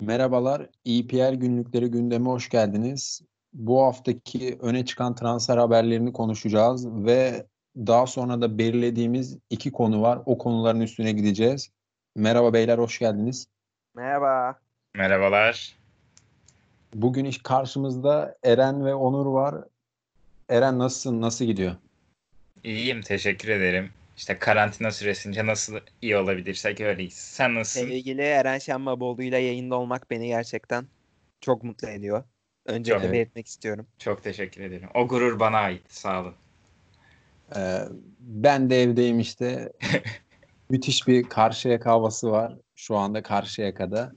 Merhabalar, EPL günlükleri gündeme hoş geldiniz. Bu haftaki öne çıkan transfer haberlerini konuşacağız ve daha sonra da belirlediğimiz iki konu var. O konuların üstüne gideceğiz. Merhaba beyler, hoş geldiniz. Merhaba. Merhabalar. Bugün iş karşımızda Eren ve Onur var. Eren nasılsın, nasıl gidiyor? İyiyim, teşekkür ederim. İşte karantina süresince nasıl iyi olabilirsek öyleyiz. Sen nasılsın? Sevgili Eren Şenbaboğlu ile yayında olmak beni gerçekten çok mutlu ediyor. Öncelikle Çok. belirtmek istiyorum. Çok teşekkür ederim. O gurur bana ait. Sağ olun. Ee, ben de evdeyim işte. Müthiş bir Karşıyaka havası var şu anda Karşıyaka'da.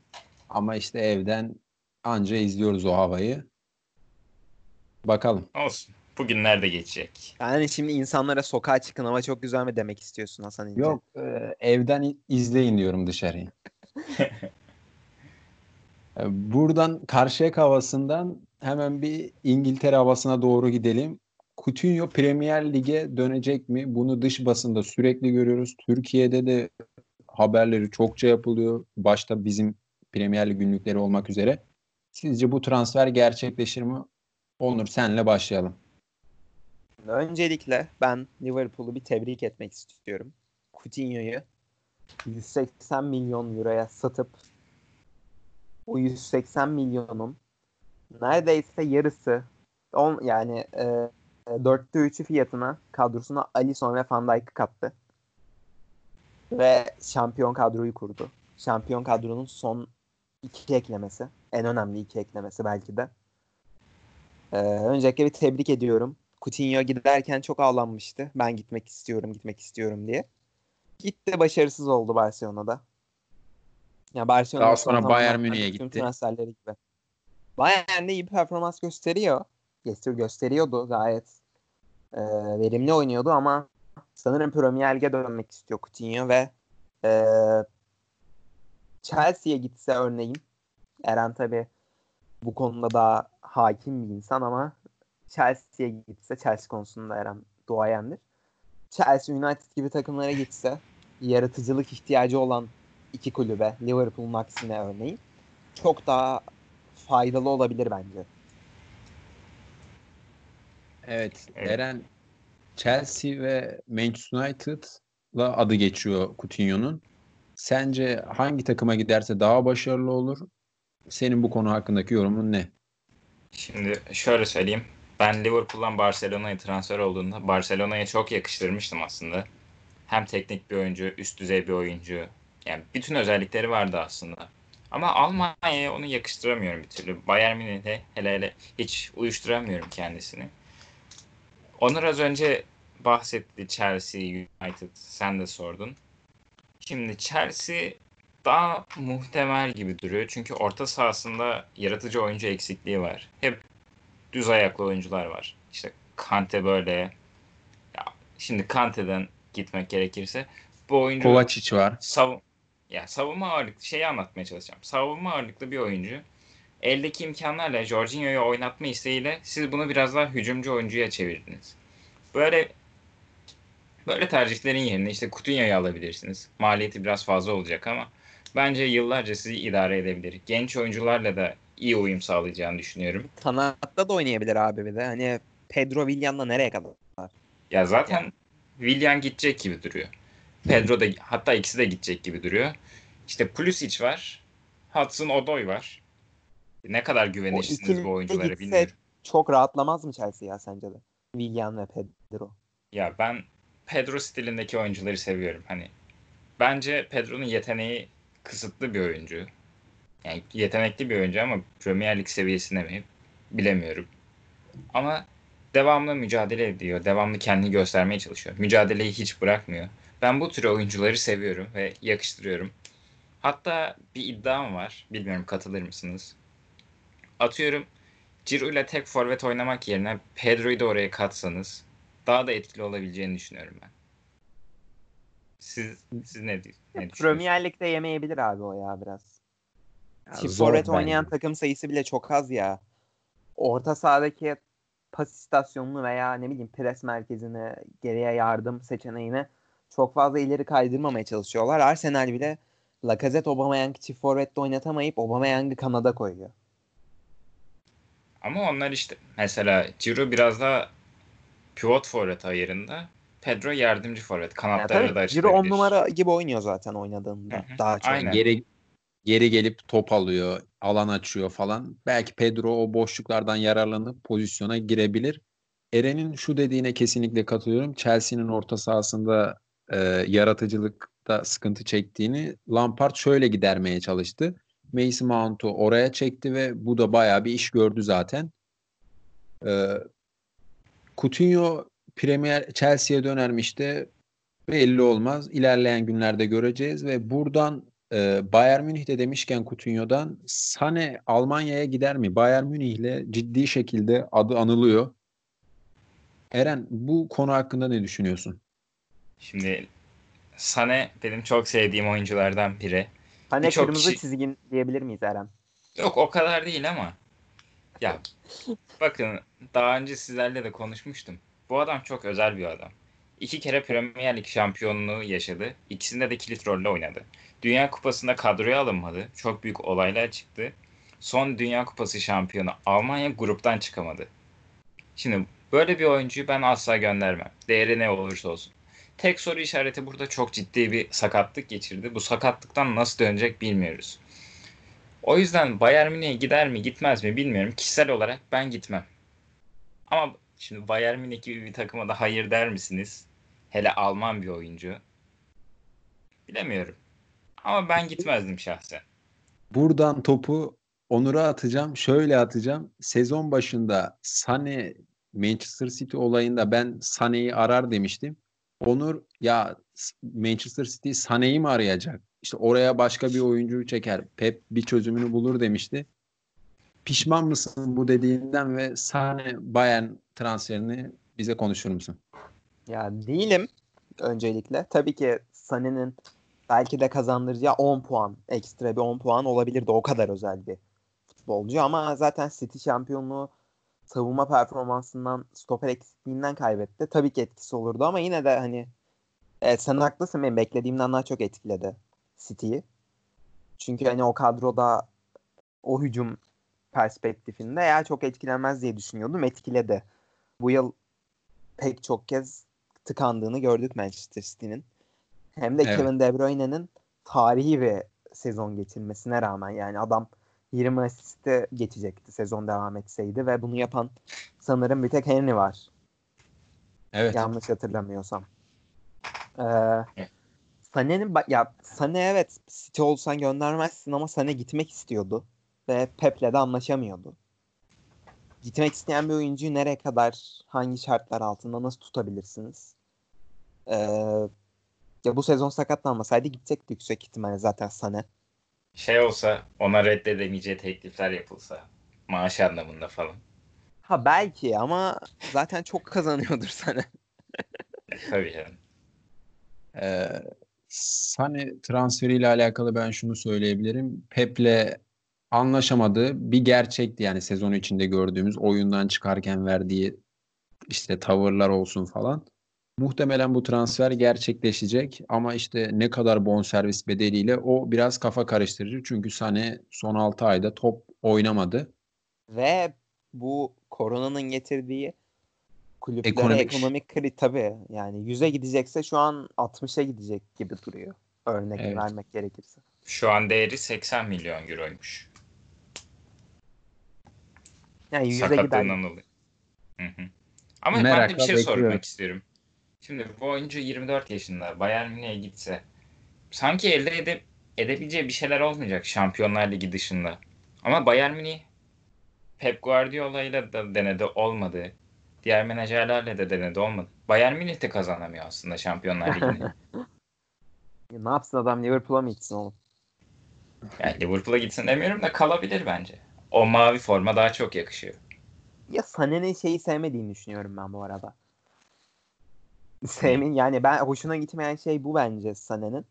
Ama işte evden anca izliyoruz o havayı. Bakalım. Olsun. Bugünler de geçecek. Yani şimdi insanlara sokağa çıkın hava çok güzel mi demek istiyorsun Hasan İnce? Yok e, evden izleyin diyorum dışarıyı. E, Buradan Karşıyaka havasından hemen bir İngiltere havasına doğru gidelim. Coutinho Premier Lig'e dönecek mi? Bunu dış basında sürekli görüyoruz. Türkiye'de de haberleri çokça yapılıyor. Başta bizim Premier Lig günlükleri olmak üzere. Sizce bu transfer gerçekleşir mi? Onur senle başlayalım. Öncelikle ben Liverpool'u bir tebrik etmek istiyorum. Coutinho'yu 180 milyon euroya satıp o 180 milyonun neredeyse yarısı on, yani e, dörtte üçü fiyatına kadrosuna Alisson ve Van Dijk'ı kattı. Ve şampiyon kadroyu kurdu. Şampiyon kadronun son iki eklemesi. En önemli iki eklemesi belki de. Ee, öncelikle bir tebrik ediyorum. Coutinho giderken çok ağlanmıştı. Ben gitmek istiyorum, gitmek istiyorum diye. Gitti başarısız oldu Barcelona'da. Ya Barcelona Daha son sonra Bayern Münih'e gitti. transferleri gibi. Bayern'de iyi bir performans gösteriyor. Göster gösteriyordu gayet e, verimli oynuyordu ama sanırım Premier Lig'e dönmek istiyor Coutinho ve e, Chelsea'ye gitse örneğin Eren tabi bu konuda daha hakim bir insan ama Chelsea'ye gitse Chelsea konusunda Eren duayendir. Chelsea United gibi takımlara gitse yaratıcılık ihtiyacı olan iki kulübe Liverpool'un aksine örneğin çok daha faydalı olabilir bence. Evet, Evet. Eren Chelsea ve Manchester United'la adı geçiyor Coutinho'nun. Sence hangi takıma giderse daha başarılı olur? Senin bu konu hakkındaki yorumun ne? Şimdi şöyle söyleyeyim. Ben Liverpool'dan Barcelona'ya transfer olduğunda Barcelona'ya çok yakıştırmıştım aslında. Hem teknik bir oyuncu, üst düzey bir oyuncu. Yani bütün özellikleri vardı aslında. Ama Almanya'ya onu yakıştıramıyorum bir türlü. Bayern Münih'e hele hele hiç uyuşturamıyorum kendisini. Onur az önce bahsetti Chelsea, United. Sen de sordun. Şimdi Chelsea daha muhtemel gibi duruyor. Çünkü orta sahasında yaratıcı oyuncu eksikliği var. Hep düz ayaklı oyuncular var. İşte Kante böyle. Ya şimdi Kante'den gitmek gerekirse bu oyuncu Kovacic var. sav ya savunma ağırlıklı şeyi anlatmaya çalışacağım. Savunma ağırlıklı bir oyuncu. Eldeki imkanlarla Jorginho'yu oynatma isteğiyle siz bunu biraz daha hücumcu oyuncuya çevirdiniz. Böyle böyle tercihlerin yerine işte Coutinho'yu alabilirsiniz. Maliyeti biraz fazla olacak ama bence yıllarca sizi idare edebilir. Genç oyuncularla da iyi uyum sağlayacağını düşünüyorum. Kanatta da oynayabilir abi bir de. Hani Pedro Villan'la nereye kadar? Ya zaten Willian gidecek gibi duruyor. Pedro da hatta ikisi de gidecek gibi duruyor. İşte Pulisic var. Hudson Odoi var. Ne kadar güvenirsiniz bu oyunculara bilmiyorum. Çok rahatlamaz mı Chelsea ya sence de? Villan ve Pedro. Ya ben Pedro stilindeki oyuncuları seviyorum. Hani bence Pedro'nun yeteneği kısıtlı bir oyuncu. Yani yetenekli bir oyuncu ama Premier Lig seviyesinde mi bilemiyorum. Ama devamlı mücadele ediyor. Devamlı kendini göstermeye çalışıyor. Mücadeleyi hiç bırakmıyor. Ben bu tür oyuncuları seviyorum ve yakıştırıyorum. Hatta bir iddiam var. Bilmiyorum katılır mısınız? Atıyorum Ciro ile tek forvet oynamak yerine Pedro'yu da oraya katsanız daha da etkili olabileceğini düşünüyorum ben. Siz siz ne, ne düşünüyorsunuz? Premier Lig'de yemeyebilir abi o ya biraz. Ya Çift zor forvet bence. oynayan takım sayısı bile çok az ya. Orta sahadaki pas istasyonunu veya ne bileyim pres merkezini geriye yardım seçeneğini çok fazla ileri kaydırmamaya çalışıyorlar. Arsenal bile Lacazette Aubameyang çift forvette oynatamayıp Aubameyang'ı kanada koyuyor. Ama onlar işte mesela Ciro biraz daha pivot forvet ayarında. Pedro yardımcı forvet. Yani Kanatları da tabii Ciro 10 açılabilir. numara gibi oynuyor zaten oynadığında. Hı hı. Daha çok. Aynen. Geri geri gelip top alıyor, alan açıyor falan. Belki Pedro o boşluklardan yararlanıp pozisyona girebilir. Eren'in şu dediğine kesinlikle katılıyorum. Chelsea'nin orta sahasında e, yaratıcılıkta sıkıntı çektiğini Lampard şöyle gidermeye çalıştı. Mason Mount'u oraya çekti ve bu da bayağı bir iş gördü zaten. E, Coutinho Premier Chelsea'ye dönermiş de belli olmaz. İlerleyen günlerde göreceğiz ve buradan e, Bayern Münih'te demişken Coutinho'dan Sane Almanya'ya gider mi? Bayern Münih'le ciddi şekilde adı anılıyor. Eren bu konu hakkında ne düşünüyorsun? Şimdi Sane benim çok sevdiğim oyunculardan biri. Hani Birçok kırmızı kişi- çizgin diyebilir miyiz Eren? Yok o kadar değil ama. Ya bakın daha önce sizlerle de konuşmuştum. Bu adam çok özel bir adam. İki kere Premier Lig şampiyonluğu yaşadı. İkisinde de kilit rolle oynadı. Dünya Kupası'nda kadroya alınmadı. Çok büyük olaylar çıktı. Son Dünya Kupası şampiyonu Almanya gruptan çıkamadı. Şimdi böyle bir oyuncuyu ben asla göndermem. Değeri ne olursa olsun. Tek soru işareti burada çok ciddi bir sakatlık geçirdi. Bu sakatlıktan nasıl dönecek bilmiyoruz. O yüzden Bayern Münih'e gider mi gitmez mi bilmiyorum. Kişisel olarak ben gitmem. Ama şimdi Bayern Münih gibi bir takıma da hayır der misiniz? Hele Alman bir oyuncu. Bilemiyorum. Ama ben gitmezdim şahsen. Buradan topu Onur'a atacağım. Şöyle atacağım. Sezon başında Sane Manchester City olayında ben Sane'yi arar demiştim. Onur ya Manchester City Sane'yi mi arayacak? İşte oraya başka bir oyuncuyu çeker. Pep bir çözümünü bulur demişti. Pişman mısın bu dediğinden ve Sane Bayern transferini bize konuşur musun? Ya değilim öncelikle. Tabii ki Sané'nin belki de kazandıracağı 10 puan, ekstra bir 10 puan olabilirdi. O kadar özel bir futbolcu ama zaten City şampiyonluğu savunma performansından, stoper eksikliğinden kaybetti. Tabii ki etkisi olurdu ama yine de hani evet, sen haklısın benim beklediğimden daha çok etkiledi City'yi. Çünkü hani o kadroda o hücum perspektifinde eğer çok etkilenmez diye düşünüyordum. Etkiledi. Bu yıl pek çok kez tıkandığını gördük Manchester City'nin. Hem de Evet. Kevin De Bruyne'nin tarihi bir sezon geçirmesine rağmen yani adam 20 asiste geçecekti sezon devam etseydi ve bunu yapan sanırım bir tek Henry var. Evet. Yanlış hatırlamıyorsam. Ee, Evet. Sané'nin ba- ya Sané evet City olsan göndermezsin ama Sané gitmek istiyordu ve Pep'le de anlaşamıyordu. Gitmek isteyen bir oyuncuyu nereye kadar hangi şartlar altında nasıl tutabilirsiniz? Ee, ya bu sezon sakatlanmasaydı gidecekti yüksek ihtimalle zaten Sané. Şey olsa ona reddedemeyeceği teklifler yapılsa. Maaş anlamında falan. Ha belki ama zaten çok kazanıyordur Sané. Tabii canım. Ee, Sane transferiyle alakalı ben şunu söyleyebilirim. Pep'le anlaşamadığı bir gerçekti yani sezon içinde gördüğümüz oyundan çıkarken verdiği işte tavırlar olsun falan. Muhtemelen bu transfer gerçekleşecek ama işte ne kadar bonservis bedeliyle o biraz kafa karıştırıcı. Çünkü Sane son 6 ayda top oynamadı. Ve bu koronanın getirdiği kulüplere Ekonomik. ekonomik, kriz tabii yani 100'e gidecekse şu an 60'a gidecek gibi duruyor. Örnek Evet. vermek gerekirse. Şu an değeri 80 milyon euroymuş. Yani 100'e gider. Dolayı. Hı hı. Ama ben de bir şey bekliyorum. sormak istiyorum. Şimdi bu oyuncu 24 yaşında. Bayern Münih'e gitse sanki elde edip edebileceği bir şeyler olmayacak Şampiyonlar Ligi dışında. Ama Bayern Münih Pep Guardiola ile de denedi olmadı. Diğer menajerlerle de denedi olmadı. Bayern Münih de kazanamıyor aslında Şampiyonlar Ligi'ni. Ne yapsın adam Liverpool'a mı gitsin oğlum? yani Liverpool'a gitsin demiyorum da kalabilir bence. O mavi forma daha çok yakışıyor. Ya Sané'nin şeyi sevmediğini düşünüyorum ben bu arada. Sevmin yani ben hoşuna gitmeyen şey bu bence Sané'nin.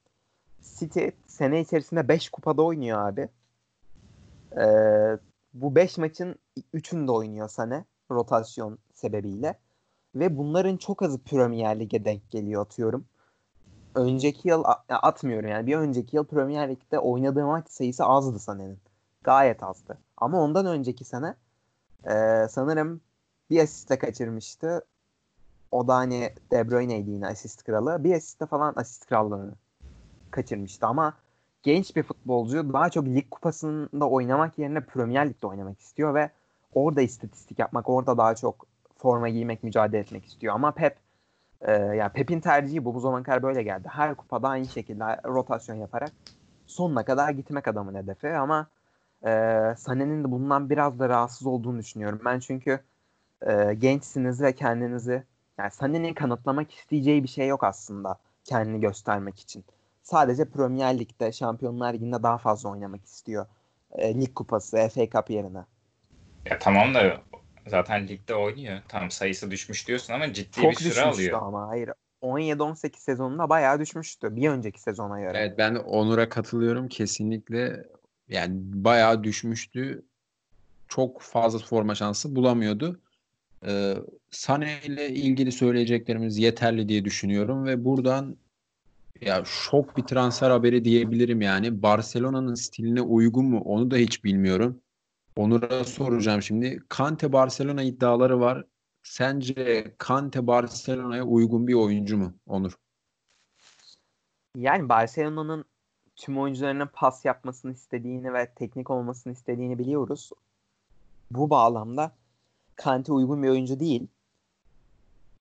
City sene içerisinde 5 kupada oynuyor abi. Ee, bu 5 maçın 3'ünde oynuyor Sané rotasyon sebebiyle. Ve bunların çok azı Premier Lig'e denk geliyor atıyorum. önceki yıl atmıyorum yani bir önceki yıl Premier Lig'de oynadığı maç sayısı azdı Sané'nin. Gayet azdı. Ama ondan önceki sene e, sanırım bir asiste kaçırmıştı. O da hani De Bruyne'ydi yine asist kralı. Bir asiste falan asist krallığını kaçırmıştı ama genç bir futbolcu daha çok lig kupasında oynamak yerine Premier Lig'de oynamak istiyor ve orada istatistik yapmak, orada daha çok forma giymek, mücadele etmek istiyor. Ama Pep e, yani Pep'in tercihi bu. Bu zamana kadar böyle geldi. Her kupada aynı şekilde rotasyon yaparak sonuna kadar gitmek adamın hedefi ama e, Sané'nin de bundan biraz da rahatsız olduğunu düşünüyorum. Ben çünkü e, gençsiniz ve kendinizi yani Sané'nin kanıtlamak isteyeceği bir şey yok aslında kendini göstermek için. Sadece Premier Lig'de, Şampiyonlar Ligi'nde daha fazla oynamak istiyor. E, Lig Kupası, FA Cup yerine. Ya tamam da zaten ligde oynuyor. Tam sayısı düşmüş diyorsun ama ciddi Çok bir süre alıyor. ama hayır. 17-18 sezonunda bayağı düşmüştü. Bir önceki sezona göre. Evet ben Onur'a katılıyorum kesinlikle. Yani bayağı düşmüştü. Çok fazla forma şansı bulamıyordu. Ee, Sane ile ilgili söyleyeceklerimiz yeterli diye düşünüyorum ve buradan ya şok bir transfer haberi diyebilirim yani. Barcelona'nın stiline uygun mu onu da hiç bilmiyorum. Onur'a soracağım şimdi. Kante Barcelona iddiaları var. Sence Kante Barcelona'ya uygun bir oyuncu mu Onur? Yani Barcelona'nın tüm oyuncularına pas yapmasını istediğini ve teknik olmasını istediğini biliyoruz. Bu bağlamda Kante uygun bir oyuncu değil.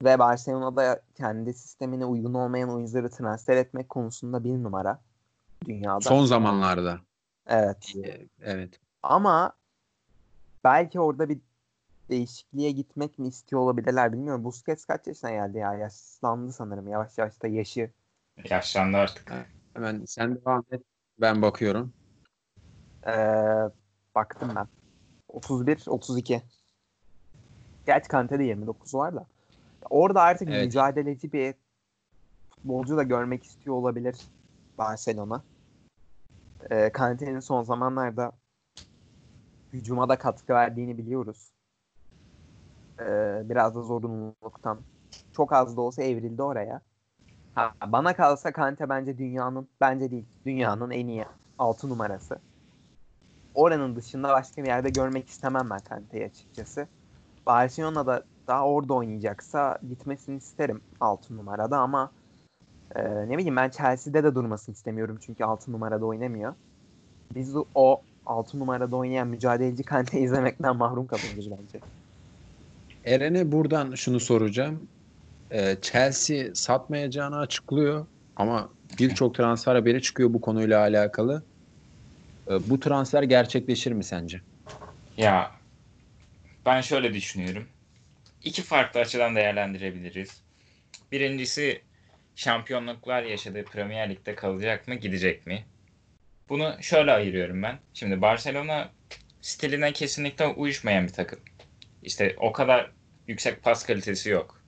Ve Barcelona'da kendi sistemine uygun olmayan oyuncuları transfer etmek konusunda bir numara dünyada. Son zamanlarda. Evet. Evet. Ama belki orada bir değişikliğe gitmek mi istiyor olabilirler bilmiyorum. Busquets kaç yaşına geldi ya? Yaşlandı sanırım. Yavaş yavaş da yaşı. Yaşlandı artık. Hemen sen devam et. Ben bakıyorum. Ee, baktım ben. 31, 32. Gerçi Kante'de 29 var da. Orada artık Evet. mücadeleci bir futbolcu da görmek istiyor olabilir Barcelona. Ee, Kante'nin son zamanlarda hücuma da katkı verdiğini biliyoruz. Ee, biraz da zorunluluktan. Çok az da olsa evrildi oraya. Ha, bana kalsa Kante bence dünyanın, bence değil, dünyanın en iyi 6 numarası. Oranın dışında başka bir yerde görmek istemem ben Kante'yi açıkçası. Barcelona'da daha orada oynayacaksa gitmesini isterim 6 numarada ama e, ne bileyim ben Chelsea'de de durmasını istemiyorum çünkü 6 numarada oynamıyor. Biz o 6 numarada oynayan mücadeleci Kante izlemekten mahrum kalıyoruz bence. Eren'e buradan şunu soracağım. Ee, Chelsea satmayacağını açıklıyor ama birçok transfer haberi çıkıyor bu konuyla alakalı. Ee, bu transfer gerçekleşir mi sence? Ya ben şöyle düşünüyorum. İki farklı açıdan değerlendirebiliriz. Birincisi şampiyonluklar yaşadığı Premier Lig'de kalacak mı, gidecek mi? Bunu şöyle ayırıyorum ben. Şimdi Barcelona stiline kesinlikle uyuşmayan bir takım. İşte o kadar yüksek pas kalitesi yok.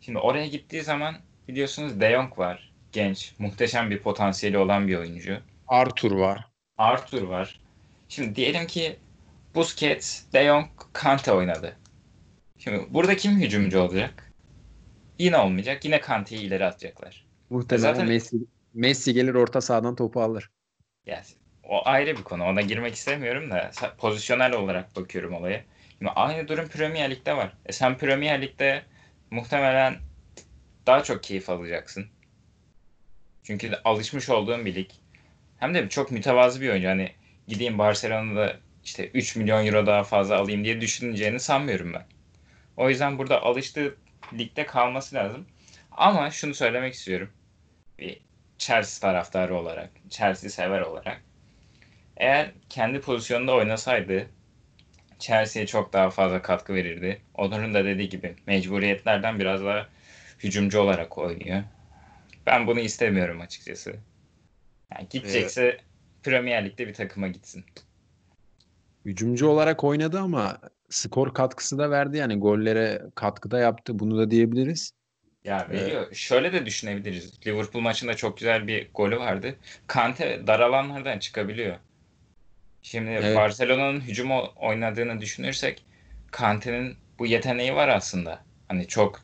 Şimdi oraya gittiği zaman biliyorsunuz De Jong var. Genç, muhteşem bir potansiyeli olan bir oyuncu. Arthur var. Arthur var. Şimdi diyelim ki Busquets, De Jong, Kante oynadı. Şimdi burada kim hücumcu olacak? Yine olmayacak. Yine Kante'yi ileri atacaklar. Muhtemelen Zaten- Messi, Messi gelir orta sahadan topu alır. Yani o ayrı bir konu. Ona girmek istemiyorum da pozisyonel olarak bakıyorum olaya. Şimdi aynı durum Premier Lig'de var. E sen Premier Lig'de muhtemelen daha çok keyif alacaksın. Çünkü alışmış olduğun bir lig. Hem de çok mütevazı bir oyuncu. Hani gideyim Barcelona'da işte 3 milyon euro daha fazla alayım diye düşüneceğini sanmıyorum ben. O yüzden burada alıştığı ligde kalması lazım. Ama şunu söylemek istiyorum. Bir Chelsea taraftarı olarak, Chelsea sever olarak. Eğer kendi pozisyonunda oynasaydı Chelsea'ye çok daha fazla katkı verirdi. Onur'un da dediği gibi mecburiyetlerden biraz daha hücumcu olarak oynuyor. Ben bunu istemiyorum açıkçası. Yani gidecekse Premier Lig'de bir takıma gitsin. Hücumcu olarak oynadı ama skor katkısı da verdi yani gollere katkıda yaptı. Bunu da diyebiliriz. Ya veriyor. Şöyle de düşünebiliriz. Liverpool maçında çok güzel bir golü vardı. Kante dar alanlardan çıkabiliyor. Şimdi Evet. Barcelona'nın hücum o- oynadığını düşünürsek Kante'nin bu yeteneği var aslında. Hani çok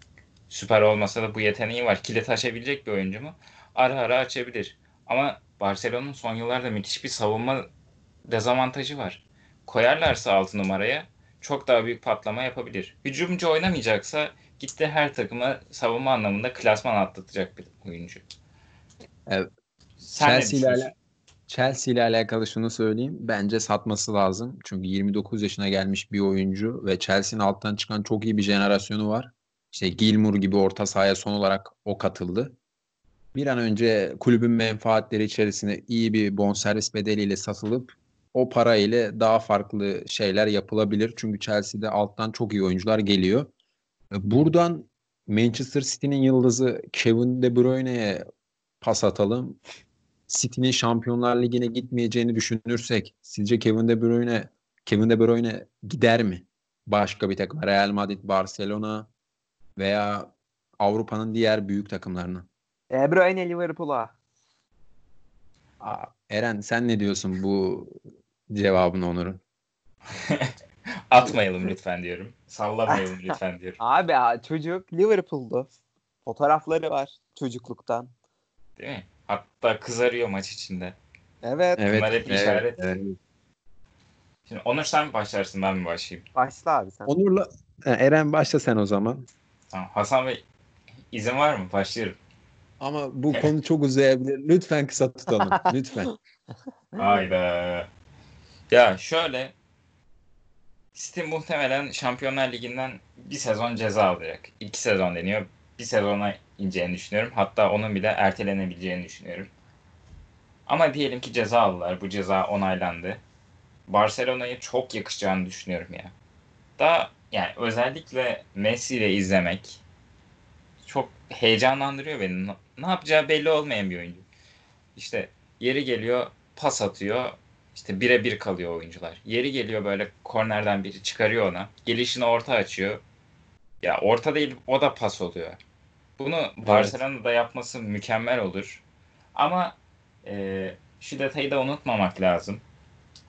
süper olmasa da bu yeteneği var. Kilit açabilecek bir oyuncu mu? Ara ara açabilir. Ama Barcelona'nın son yıllarda müthiş bir savunma dezavantajı var. Koyarlarsa 6 numaraya çok daha büyük patlama yapabilir. Hücumcu oynamayacaksa gitti her takıma savunma anlamında klasman atlatacak bir oyuncu. Evet. Sen Chelsea ile, ala- Chelsea ile alakalı şunu söyleyeyim. Bence satması lazım. Çünkü 29 yaşına gelmiş bir oyuncu ve Chelsea'nin alttan çıkan çok iyi bir jenerasyonu var. İşte Gilmour gibi orta sahaya son olarak o katıldı. Bir an önce kulübün menfaatleri içerisinde iyi bir bonservis bedeliyle satılıp o para ile daha farklı şeyler yapılabilir. Çünkü Chelsea'de alttan çok iyi oyuncular geliyor. Buradan Manchester City'nin yıldızı Kevin De Bruyne'ye pas atalım. City'nin Şampiyonlar Ligi'ne gitmeyeceğini düşünürsek sizce Kevin De Bruyne Kevin De Bruyne gider mi? Başka bir takım Real Madrid, Barcelona veya Avrupa'nın diğer büyük takımlarına. De Bruyne Liverpool'a. Eren sen ne diyorsun bu cevabın Onur'un? Atmayalım lütfen diyorum. Sallamayalım lütfen diyorum. Abi ya, çocuk Liverpool'du. Fotoğrafları var çocukluktan. Değil mi? Hatta kızarıyor maç içinde. Evet. Bunlar hep işaret. evet. Şimdi Onur sen mi başlarsın ben mi başlayayım? Başla abi sen. Onur'la Ha, Eren başla sen o zaman. Tamam. Hasan Bey izin var mı? Başlıyorum. Ama bu konu çok uzayabilir. Lütfen kısa tutalım. Lütfen. Hayda. Ya şöyle City muhtemelen Şampiyonlar Ligi'nden bir sezon ceza alacak. İki sezon deniyor. Bir sezona ineceğini düşünüyorum. Hatta onun bile ertelenebileceğini düşünüyorum. Ama diyelim ki ceza aldılar. Bu ceza onaylandı. Barcelona'yı çok yakışacağını düşünüyorum ya. Daha yani özellikle Messi ile izlemek çok heyecanlandırıyor beni. Ne yapacağı belli olmayan bir oyuncu. İşte yeri geliyor pas atıyor. İşte birebir kalıyor oyuncular. Yeri geliyor böyle kornerden biri çıkarıyor ona. Gelişini orta açıyor. Ya orta değil o da pas oluyor. Bunu Barcelona'da yapması mükemmel olur. Ama e, şu detayı da unutmamak lazım.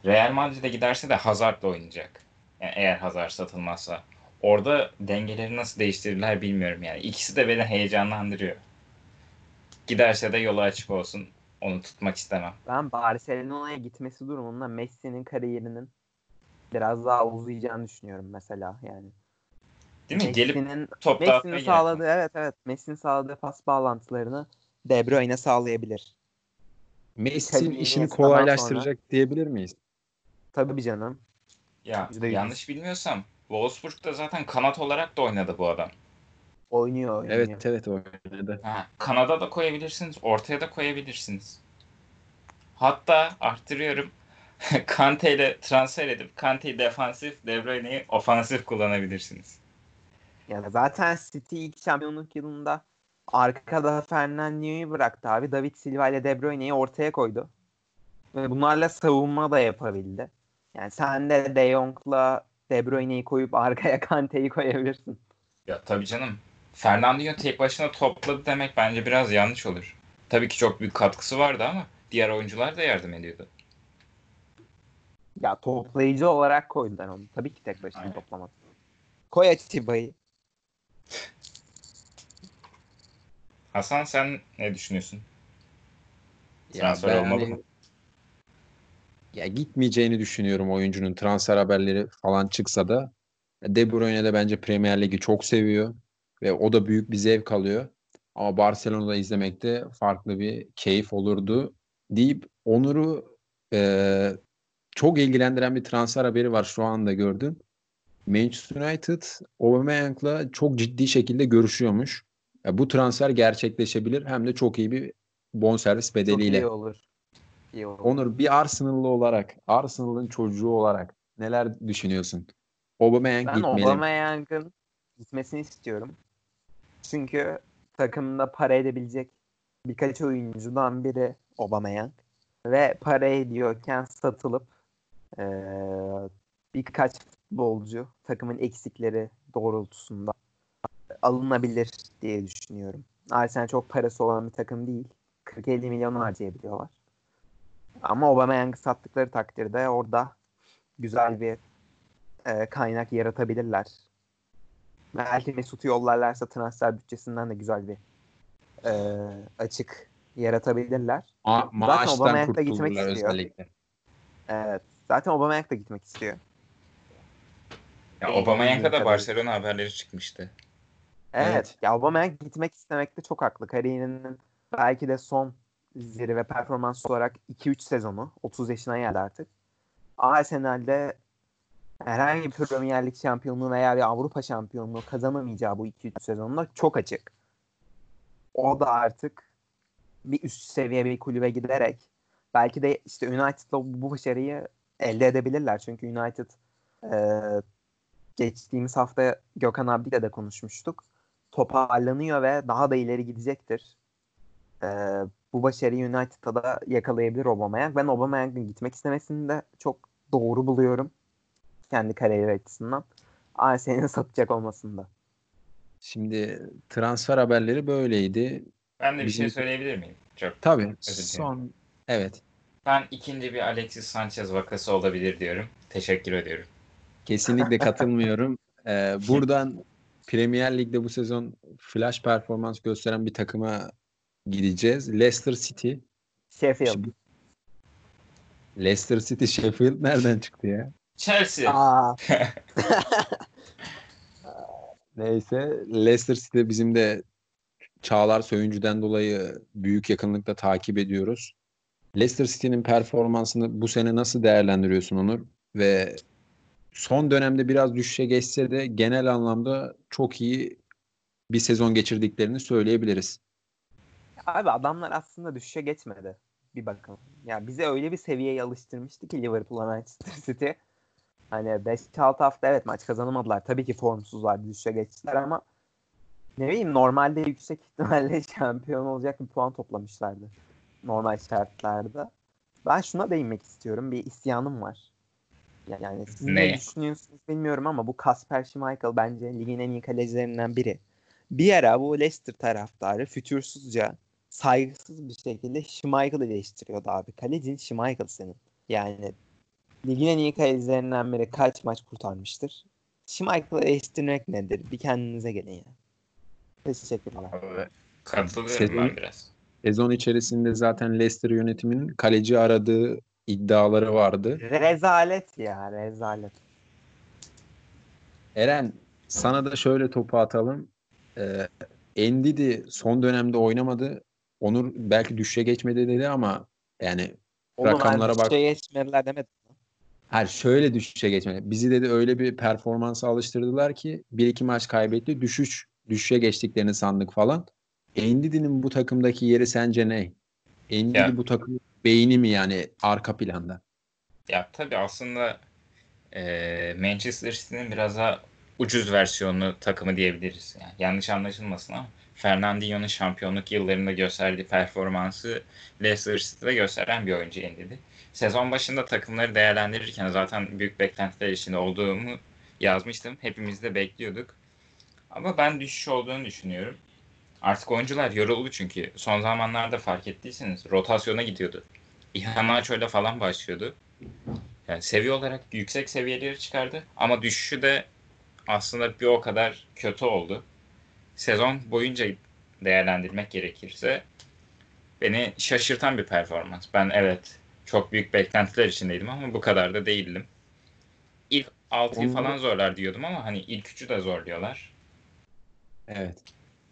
Real Madrid'e giderse de Hazard'la oynayacak. Yani eğer Hazard satılmazsa. Orada dengeleri nasıl değiştirirler bilmiyorum yani. İkisi de beni heyecanlandırıyor. Giderse de yolu açık olsun. Onu tutmak istemem. Ben Barcelona'ya gitmesi durumunda Messi'nin kariyerinin biraz daha uzayacağını düşünüyorum mesela yani. Değil mi? Gelip Messi'nin top dağıtmaya Messi'nin sağladığı evet evet Messi'nin sağladığı pas bağlantılarını De Bruyne sağlayabilir. Messi'nin işini kolaylaştıracak diyebilir miyiz? Tabii canım. Ya Yüzde yüz. yanlış bilmiyorsam Wolfsburg'da zaten kanat olarak da oynadı bu adam. Oynuyor oynuyor. Evet evet oynadı. Ha, kanada da koyabilirsiniz, ortaya da koyabilirsiniz. Hatta arttırıyorum. Kante ile transfer edip Kante'yi defansif, De Bruyne'yi ofansif kullanabilirsiniz. Yani zaten City ilk şampiyonluk yılında arkada Fernandinho'yu bıraktı abi. David Silva ile De Bruyne'yi ortaya koydu. Ve bunlarla savunma da yapabildi. Yani sen de De Jong'la De Bruyne'yi koyup arkaya Kante'yi koyabilirsin. Ya tabii canım. Fernandinho tek başına topladı demek bence biraz yanlış olur. Tabii ki çok büyük katkısı vardı ama diğer oyuncular da yardım ediyordu. Ya toplayıcı olarak koydular onu. Tabii ki tek başına Aynen. toplamaz. Koy Atiba'yı. Hasan sen ne düşünüyorsun? Ya Transfer ben olmalı hani- mı? Ya gitmeyeceğini düşünüyorum oyuncunun transfer haberleri falan çıksa da. De Bruyne de bence Premier Ligi çok seviyor ve o da büyük bir zevk alıyor. Ama Barcelona'da izlemekte farklı bir keyif olurdu deyip Onur'u e, çok ilgilendiren bir transfer haberi var şu anda gördüm. Manchester United Aubameyang'la çok ciddi şekilde görüşüyormuş. Ya bu transfer gerçekleşebilir hem de çok iyi bir bonservis Çok bedeliyle. iyi olur. İyi olur. Onur bir Arsenal'lı olarak, Arsenal'ın çocuğu olarak neler düşünüyorsun? Aubameyang Ben gitmeli. Aubameyang'ın gitmesini istiyorum. Çünkü takımda para edebilecek birkaç oyuncudan biri Aubameyang. Ve para ediyorken satılıp eee, birkaç futbolcu takımın eksikleri doğrultusunda alınabilir diye düşünüyorum. Arsenal çok parası olan bir takım değil. 40-50 milyon harcayabiliyorlar. Ama Aubameyang'ı sattıkları takdirde orada güzel bir e, kaynak yaratabilirler. Belki Mesut'u yollarlarsa transfer bütçesinden de güzel bir e, açık yaratabilirler. Ma- Zaten Aubameyang da gitmek istiyor. özellikle. Evet. Zaten Aubameyang da gitmek istiyor. Ya Benim Aubameyang'a da. Barcelona haberleri çıkmıştı. Evet. Evet. Ya Aubameyang gitmek istemekte çok haklı. Kariyerinin belki de son zirve performans olarak 2-3 sezonu. 30 yaşına geldi artık. Arsenal'de herhangi bir Premier Lig şampiyonluğu veya bir Avrupa şampiyonluğu kazanamayacağı bu 2-3 sezonda çok açık. O da artık bir üst seviye bir kulübe giderek belki de işte United'la bu başarıyı elde edebilirler. Çünkü United e, geçtiğimiz hafta Gökhan abiyle de konuşmuştuk. Toparlanıyor ve daha da ileri gidecektir. Ee, bu başarıyı United'da da yakalayabilir Aubameyang. Ben Aubameyang'ın gitmek istemesini de çok doğru buluyorum. Kendi kariyeri açısından. Arsenal'in satacak olmasında. Şimdi transfer haberleri böyleydi. Ben de bir Bizim- şey söyleyebilir miyim? Çok. Tabii son evet Ben ikinci bir Alexis Sanchez vakası olabilir diyorum. Teşekkür ediyorum. kesinlikle katılmıyorum. Ee, buradan Premier Lig'de bu sezon flash performans gösteren bir takıma gideceğiz. Leicester City. Sheffield. Şimdi- Leicester City Sheffield nereden çıktı ya? Chelsea. Aa, Neyse Leicester City bizim de Çağlar Söyüncü'den dolayı büyük yakınlıkla takip ediyoruz. Leicester City'nin performansını bu sene nasıl değerlendiriyorsun Onur? Ve son dönemde biraz düşüşe geçse de genel anlamda çok iyi bir sezon geçirdiklerini söyleyebiliriz. abi adamlar aslında düşüşe geçmedi. Bir bakın. Ya bize öyle bir seviyeye alıştırmıştı ki Liverpool'a Manchester City. Hani 5-6 hafta evet maç kazanamadılar. Tabii ki formsuzlar düşüşe geçtiler ama ne bileyim normalde yüksek ihtimalle şampiyon olacak bir puan toplamışlardı. Normal şartlarda. Ben şuna değinmek istiyorum. Bir isyanım var. Yani siz ne Ne? düşünüyorsunuz bilmiyorum ama bu Kasper Schmeichel bence ligin en iyi kalecilerinden biri. Bir ara bu Leicester taraftarı fütursuzca saygısız bir şekilde Schmeichel'ı eleştiriyordu abi. Kalecin Schmeichel senin. Yani ligin en iyi kalecilerinden biri kaç maç kurtarmıştır? Schmeichel'ı eleştirmek nedir? Bir kendinize gelin ya. Teşekkürler. Katılıyorum Sezon- ben biraz. Sezon içerisinde zaten Leicester yönetiminin kaleci aradığı iddiaları vardı. Rezalet ya rezalet. Eren sana da şöyle topu atalım. Ee, Ndidi son dönemde oynamadı. Onur belki düşüşe geçmedi dedi ama yani Oğlum Rakamlara bak. Şey geçmediler demedim. Her şöyle düşüşe geçmedi. Bizi dedi öyle bir performansa alıştırdılar ki bir iki maç kaybetti. Düşüş düşüşe geçtiklerini sandık falan. Ndidi'nin bu takımdaki yeri sence ne? Ndidi Ya. bu takım beyni mi yani arka planda? Ya tabii aslında e, Manchester City'nin biraz daha ucuz versiyonu takımı diyebiliriz. Yani yanlış anlaşılmasın ama Fernandinho'nun şampiyonluk yıllarında gösterdiği performansı Leicester City'de gösteren bir oyuncu Endidi. Sezon başında takımları değerlendirirken zaten büyük beklentiler içinde olduğumu yazmıştım. Hepimiz de bekliyorduk. Ama ben düşüş olduğunu düşünüyorum. Artık oyuncular yoruldu çünkü. Son zamanlarda fark ettiyseniz rotasyona gidiyordu. İhanaço'yla falan başlıyordu. Yani seviye olarak yüksek seviyeleri çıkardı. Ama düşüşü de aslında bir o kadar kötü oldu. Sezon boyunca değerlendirmek gerekirse beni şaşırtan bir performans. Ben evet çok büyük beklentiler içindeydim ama bu kadar da değildim. İlk 6'yı Onu- falan zorlar diyordum ama hani ilk 3'ü de zorluyorlar. Evet.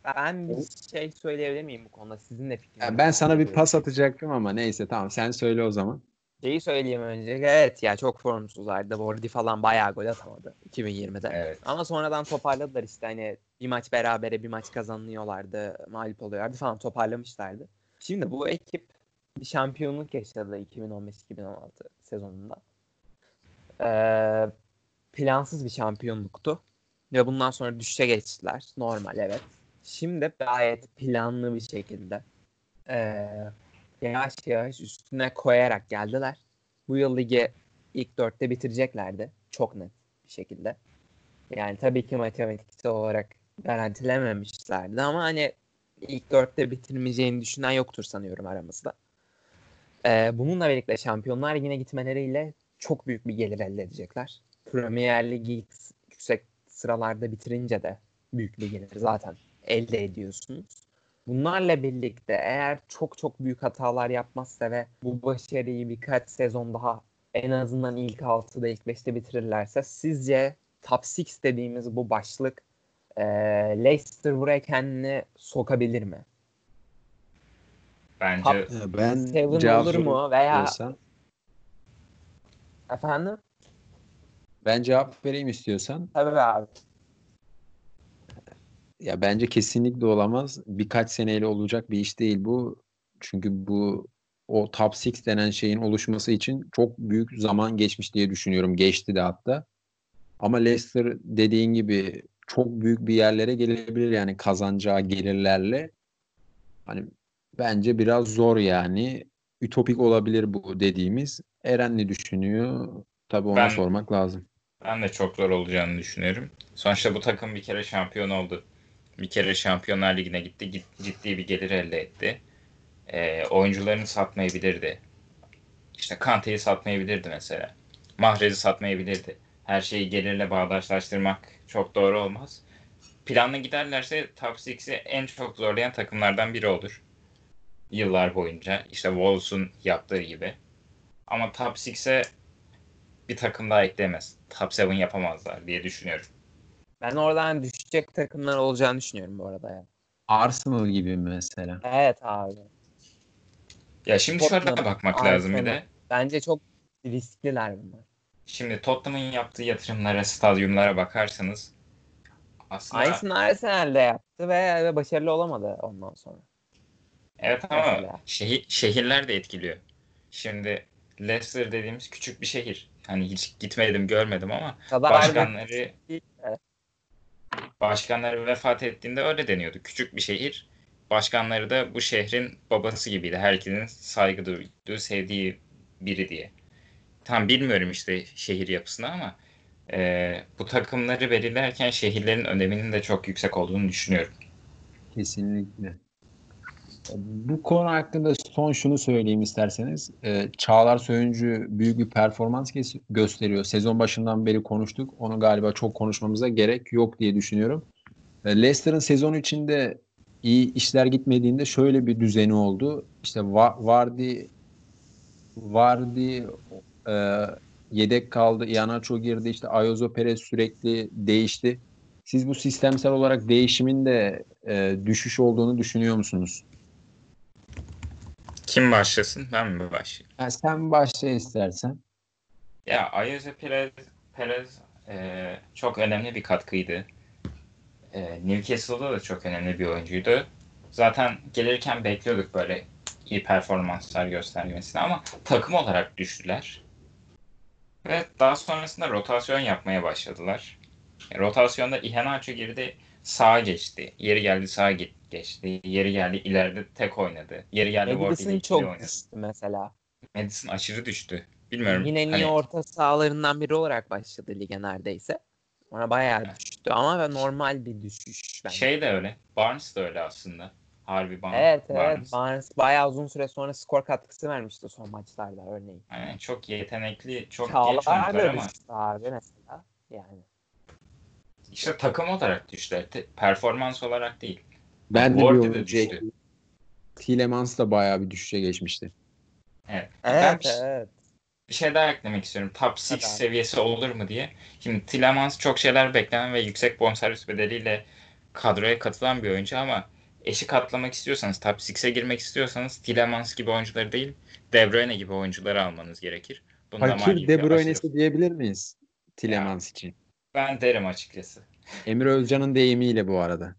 Ben bir şey söyleyebilir miyim bu konuda? Sizin de fikriniz. Yani ben sana bir pas atacaktım ama neyse tamam sen söyle o zaman. Şeyi söyleyeyim önce. Evet ya çok formsuzlardı. Wardy falan bayağı gol atamadı 2020'de. Evet. Ama sonradan toparladılar işte hani bir maç berabere bir maç kazanıyorlardı. Mağlup oluyorlardı falan toparlamışlardı. Şimdi bu ekip bir şampiyonluk yaşadı 2015-2016 sezonunda. Ee, plansız bir şampiyonluktu. Ve bundan sonra düşüşe geçtiler. Normal evet. Şimdi gayet planlı bir şekilde ee, yavaş yavaş üstüne koyarak geldiler. Bu yıl ligi ilk dörtte bitireceklerdi. Çok net bir şekilde. Yani tabii ki matematiksel olarak garantilememişlerdi ama hani ilk dörtte bitirmeyeceğini düşünen yoktur sanıyorum aramızda. Ee, bununla birlikte Şampiyonlar Ligi'ne gitmeleriyle çok büyük bir gelir elde edecekler. Premier Ligi yüksek sıralarda bitirince de büyük ligleri zaten elde ediyorsunuz. Bunlarla birlikte eğer çok çok büyük hatalar yapmazsa ve bu başarıyı birkaç sezon daha en azından ilk 6'da ilk 5'te bitirirlerse sizce top 6 dediğimiz bu başlık e, Leicester buraya kendini sokabilir mi? Bence Top- Ben Seven cevap olur mu veya istiyorsan, efendim? ben cevap vereyim istiyorsan. Tabii abi. Ya bence kesinlikle olamaz. Birkaç seneyle olacak bir iş değil bu. Çünkü bu o top 6 denen şeyin oluşması için çok büyük zaman geçmiş diye düşünüyorum. Geçti de hatta. Ama Leicester dediğin gibi çok büyük bir yerlere gelebilir yani kazanacağı gelirlerle. Hani bence biraz zor yani. Ütopik olabilir bu dediğimiz. Eren ne düşünüyor? Tabii ona Ben- sormak lazım. ben de çok zor olacağını düşünüyorum. Sonuçta bu takım bir kere şampiyon oldu. Bir kere Şampiyonlar Ligi'ne gitti. Git- Ciddi bir gelir elde etti. Ee, oyuncularını satmayabilirdi. İşte Kante'yi satmayabilirdi mesela. Mahrez'i satmayabilirdi. Her şeyi gelirle bağdaşlaştırmak çok doğru olmaz. Planlı giderlerse Top 6'i en çok zorlayan takımlardan biri olur. Yıllar boyunca. İşte Wolves'un yaptığı gibi. Ama Top 6'e bir takım daha ekleyemez. Top 7 yapamazlar diye düşünüyorum. Ben oradan düşecek takımlar olacağını düşünüyorum bu arada ya. Arsenal gibi mesela. Evet abi. Ya şimdi şöyle Tottenham, bakmak lazım bir de. Arsenal. Bence çok riskliler bunlar. Şimdi Tottenham'ın yaptığı yatırımlara, stadyumlara bakarsanız aslında Aynısını Arsenal'de yaptı ve, ve başarılı olamadı ondan sonra. Evet ama mesela. şehir, şehirler de etkiliyor. Şimdi Leicester dediğimiz küçük bir şehir. Hani hiç gitmedim, görmedim ama Kadar başkanları Evet. başkanları vefat ettiğinde öyle deniyordu. Küçük bir şehir. Başkanları da bu şehrin babası gibiydi. Herkesin saygı duyduğu, sevdiği biri diye. Tam bilmiyorum işte şehir yapısını ama e, bu takımları belirlerken şehirlerin öneminin de çok yüksek olduğunu düşünüyorum. Kesinlikle. Bu konu hakkında son şunu söyleyeyim isterseniz. Ee, Çağlar Söyüncü büyük bir performans gösteriyor. Sezon başından beri konuştuk. Onu galiba çok konuşmamıza gerek yok diye düşünüyorum. Ee, Leicester'ın sezon içinde iyi işler gitmediğinde şöyle bir düzeni oldu. İşte Va- Vardy Vardy e, yedek kaldı. Iheanacho girdi. İşte Ayozo Perez sürekli değişti. Siz bu sistemsel olarak değişimin de e, düşüş olduğunu düşünüyor musunuz? Kim başlasın? Ben mi başlayayım? Ha, sen başla istersen. Ya Ayoze Perez, Perez e, çok önemli bir katkıydı. E, Newcastle'da da çok önemli bir oyuncuydu. Zaten gelirken bekliyorduk böyle iyi performanslar göstermesini ama takım olarak düştüler. Ve daha sonrasında rotasyon yapmaya başladılar. E, rotasyonda Iheanacho girdi, sağa geçti. Yeri geldi sağa ge- geçti. Yeri geldi ileride tek oynadı. Yeri geldi Madison çok oynadı. düştü mesela. Madison aşırı düştü. Bilmiyorum. Yine hani- orta sahalarından biri olarak başladı lige neredeyse. Ona bayağı Evet. düştü ama normal bir düşüş bence. Şey de öyle. Barnes da öyle aslında. Harbi Barnes. evet evet Barnes. Barnes bayağı uzun süre sonra skor katkısı vermişti son maçlarda örneğin. Aynen, çok yetenekli, çok genç Çağlar oyuncular da ama abi mesela. Yani. İşte takım olarak düştüler. Te- performans olarak değil. Ben de bir da oyuncu düştü. Tielemans da bayağı bir düşüşe geçmişti. Evet. ben Evet bir, evet. bir şey daha eklemek istiyorum. Top 6 Hadi abi. seviyesi olur mu diye. Şimdi Tielemans çok şeyler beklenen ve yüksek bonservis bedeliyle kadroya katılan bir oyuncu ama eşi katlamak istiyorsanız, top 6'e girmek istiyorsanız Tielemans gibi oyuncuları değil, De Bruyne gibi oyuncuları almanız gerekir. Bunda maliyeti De. Bruyne'si diyebilir miyiz? Tielemans için. Ben derim açıkçası. Emre Özcan'ın deyimiyle bu arada.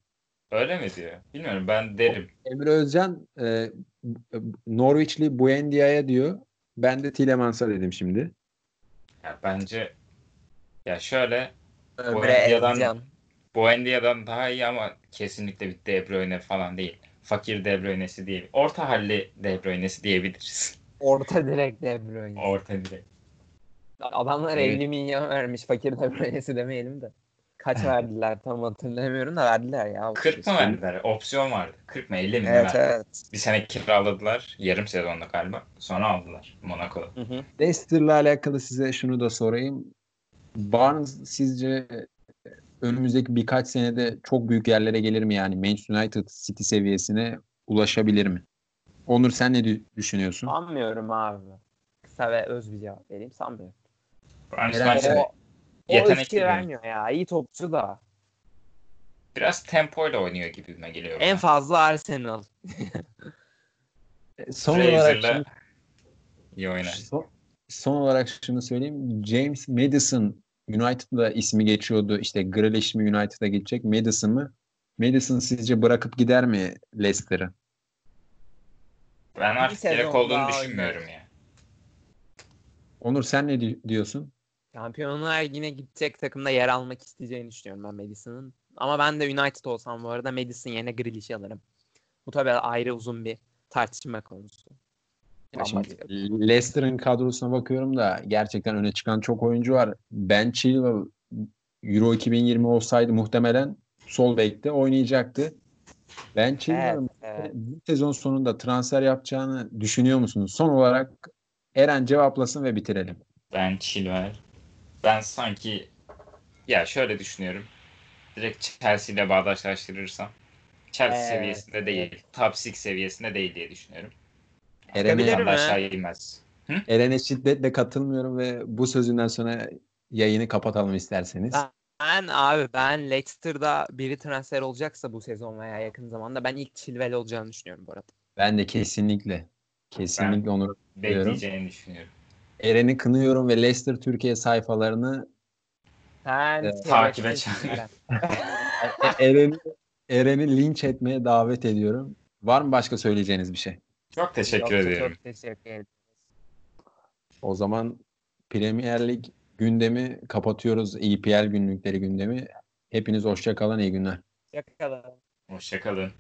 Öyle mi diyor? Bilmiyorum ben derim. Emre Özcan e, Norwich'li Buendia'ya diyor. Ben de Tielemans'a dedim şimdi. Ya bence ya şöyle Buendia'dan-. Buendia'dan daha iyi ama kesinlikle bir De Bruyne falan değil. Fakir De Bruyne'si değil. Orta halli De Bruyne'si diyebiliriz. Orta direkt De Bruyne. Orta direkt. Adamlar Evet. 50 milyon vermiş fakir De Bruyne'si demeyelim de. Kaç verdiler tam hatırlamıyorum da verdiler ya. 40 mı verdiler? Opsiyon vardı. 40 mı 50 mi Evet verdi? evet. Bir sene kiraladılar. Yarım sezonda galiba. Sonra aldılar Monaco'da. Hı hı. Leicester'la alakalı size şunu da sorayım. Barnes sizce önümüzdeki birkaç senede çok büyük yerlere gelir mi yani? Manchester United City seviyesine ulaşabilir mi? Onur sen ne dü- düşünüyorsun? Sanmıyorum abi. Kısa ve öz bir cevap vereyim. Sanmıyorum. Bence O, o etki vermiyor ya. İyi topçu da. biraz tempoyla oynuyor gibime geliyor. En bana. fazla Arsenal. Son olarak Fraser'la şunu, iyi oynar. son, son olarak şunu söyleyeyim. James Madison United'da ismi geçiyordu. İşte Grealish mi United'a gidecek? Madison mı? Madison sizce bırakıp gider mi Leicester'ı? Ben artık gerek olduğunu düşünmüyorum ya. Onur sen ne di- diyorsun? Şampiyonlar yine gidecek takımda yer almak isteyeceğini düşünüyorum ben Madison'ın. Ama ben de United olsam bu arada Madison yerine Grealish'i alırım. Bu tabii ayrı uzun bir tartışma konusu. Ya şimdi. Leicester'ın kadrosuna bakıyorum da gerçekten öne çıkan çok oyuncu var. Ben Chilwell Euro 2020 olsaydı muhtemelen sol bekte oynayacaktı. Ben Chilwell'ın Evet, evet. bu sezon sonunda transfer yapacağını düşünüyor musunuz? Son olarak Eren cevaplasın ve bitirelim. Ben Chilwell. Ben sanki ya şöyle düşünüyorum. Direkt Chelsea ile bağdaşlaştırırsam Chelsea Evet, seviyesinde değil. Top 6 seviyesinde değil diye düşünüyorum. Eren'e, aşağı inmez. Eren'e şiddetle katılmıyorum ve bu sözünden sonra yayını kapatalım isterseniz. Ben- Ben abi ben Leicester'da biri transfer olacaksa bu sezon veya yakın zamanda ben ilk Chilwell olacağını düşünüyorum bu arada. Ben de kesinlikle kesinlikle onu Bekleyeceğini düşünüyorum. Eren'i kınıyorum ve Leicester Türkiye sayfalarını Sen Evet, takibe şerefsizsin çağır. Eren. E- Eren'i Eren'i linç etmeye davet ediyorum. Var mı başka söyleyeceğiniz bir şey? Çok teşekkür Yoksa ediyorum. Çok teşekkür ederim. O zaman Premier Lig gündemi kapatıyoruz. EPL günlükleri gündemi. Hepiniz hoşça kalın, iyi günler. Hoşçakalın. Hoşçakalın.